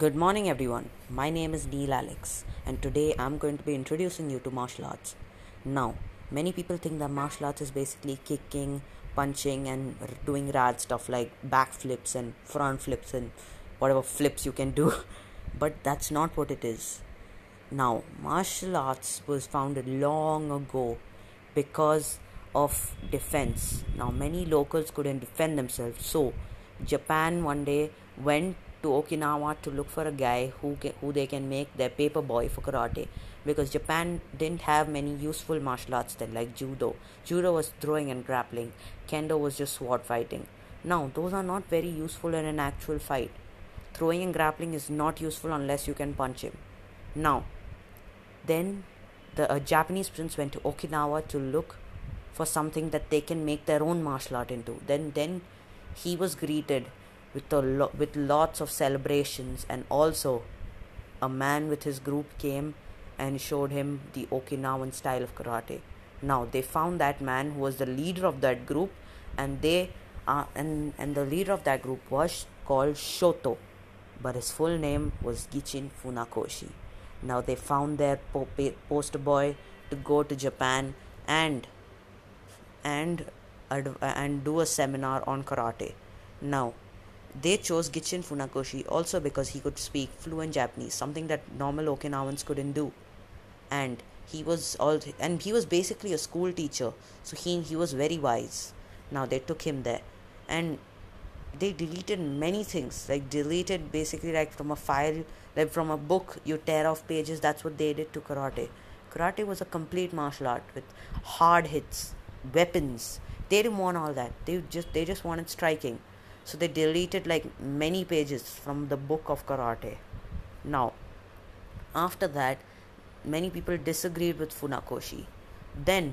Good morning, everyone. My name is Neil Alex, and today I'm going to be introducing you to martial arts. Now, many people think that martial arts is basically kicking, punching, and doing rad stuff like backflips and front flips and whatever flips you can do, but that's not what it is. Now, martial arts was founded long ago because of defense. Now, many locals couldn't defend themselves, so Japan one day went to Okinawa to look for a guy who ca- who they can make their paper boy for karate because Japan didn't have many useful martial arts then like judo. Judo was throwing and grappling. Kendo was just sword fighting. Now, those are not very useful in an actual fight. Throwing and grappling is not useful unless you can punch him. Now, then the Japanese prince went to Okinawa to look for something that they can make their own martial art into. Then then he was greeted with a lo- with lots of celebrations and also a man with his group came and showed him the Okinawan style of karate. Now they found that man who was the leader of that group and they uh, and and the leader of that group was called Shoto but his full name was Gichin Funakoshi. Now they found their po- poster boy to go to Japan and and and do a seminar on karate. Now they chose Gichin Funakoshi also because he could speak fluent Japanese, something that normal Okinawans couldn't do. And he was all and he was basically a school teacher, so he he was very wise. Now they took him there, and they deleted many things like deleted basically like from a file like from a book you tear off pages that's what they did to karate. Karate was a complete martial art with hard hits weapons. They didn't want all that. They just they just wanted striking so they deleted like many pages from the book of karate now after that many people disagreed with funakoshi then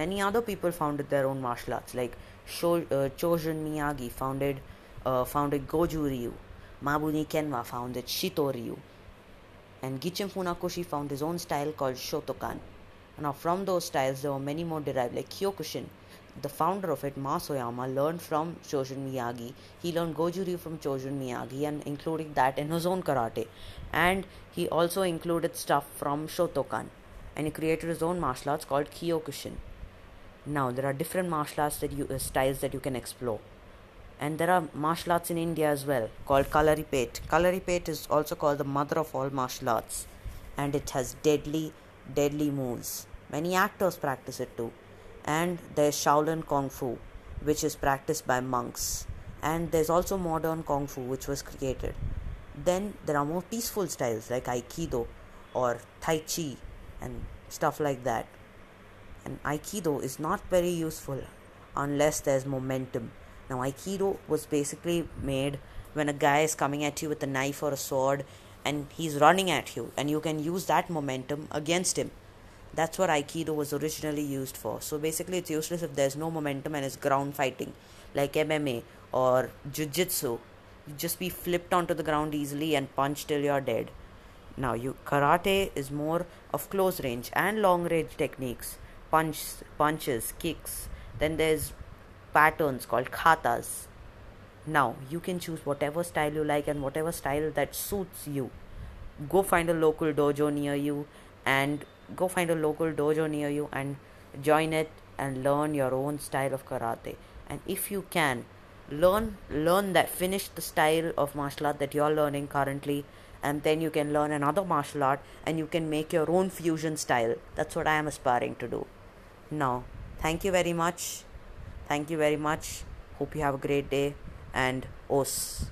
many other people founded their own martial arts like Sho- uh, chojun miyagi founded uh, founded goju ryu mabuni kenwa founded shito ryu and Gichin Funakoshi found his own style called Shotokan. Now, from those styles, there were many more derived, like Kyokushin. The founder of it, Mas Oyama, learned from Chojun Miyagi. He learned Goju-ryu from Chojun Miyagi and including that in his own karate. And he also included stuff from Shotokan. And he created his own martial arts called Kyokushin. Now, there are different martial arts that you, uh, styles that you can explore and there are martial arts in India as well called Kalaripet. Kalaripet is also called the mother of all martial arts and it has deadly, deadly moves. Many actors practice it too. And there's Shaolin Kung Fu, which is practiced by monks. And there's also modern Kung Fu, which was created. Then there are more peaceful styles like Aikido or Tai Chi and stuff like that. And Aikido is not very useful unless there's momentum. Now, Aikido was basically made when a guy is coming at you with a knife or a sword and he's running at you, and you can use that momentum against him. That's what Aikido was originally used for. So, basically, it's useless if there's no momentum and it's ground fighting like MMA or Jiu Jitsu. You just be flipped onto the ground easily and punched till you're dead. Now, you karate is more of close range and long range techniques, punch, punches, kicks. Then there's patterns called katas. Now, you can choose whatever style you like and whatever style that suits you. Go find a local dojo near you and go find a local dojo near you and join it and learn your own style of karate. And if you can, learn learn that finish the style of martial art that you're learning currently and then you can learn another martial art and you can make your own fusion style. That's what I am aspiring to do. Now, thank you very much. Thank you very much. Hope you have a great day and os.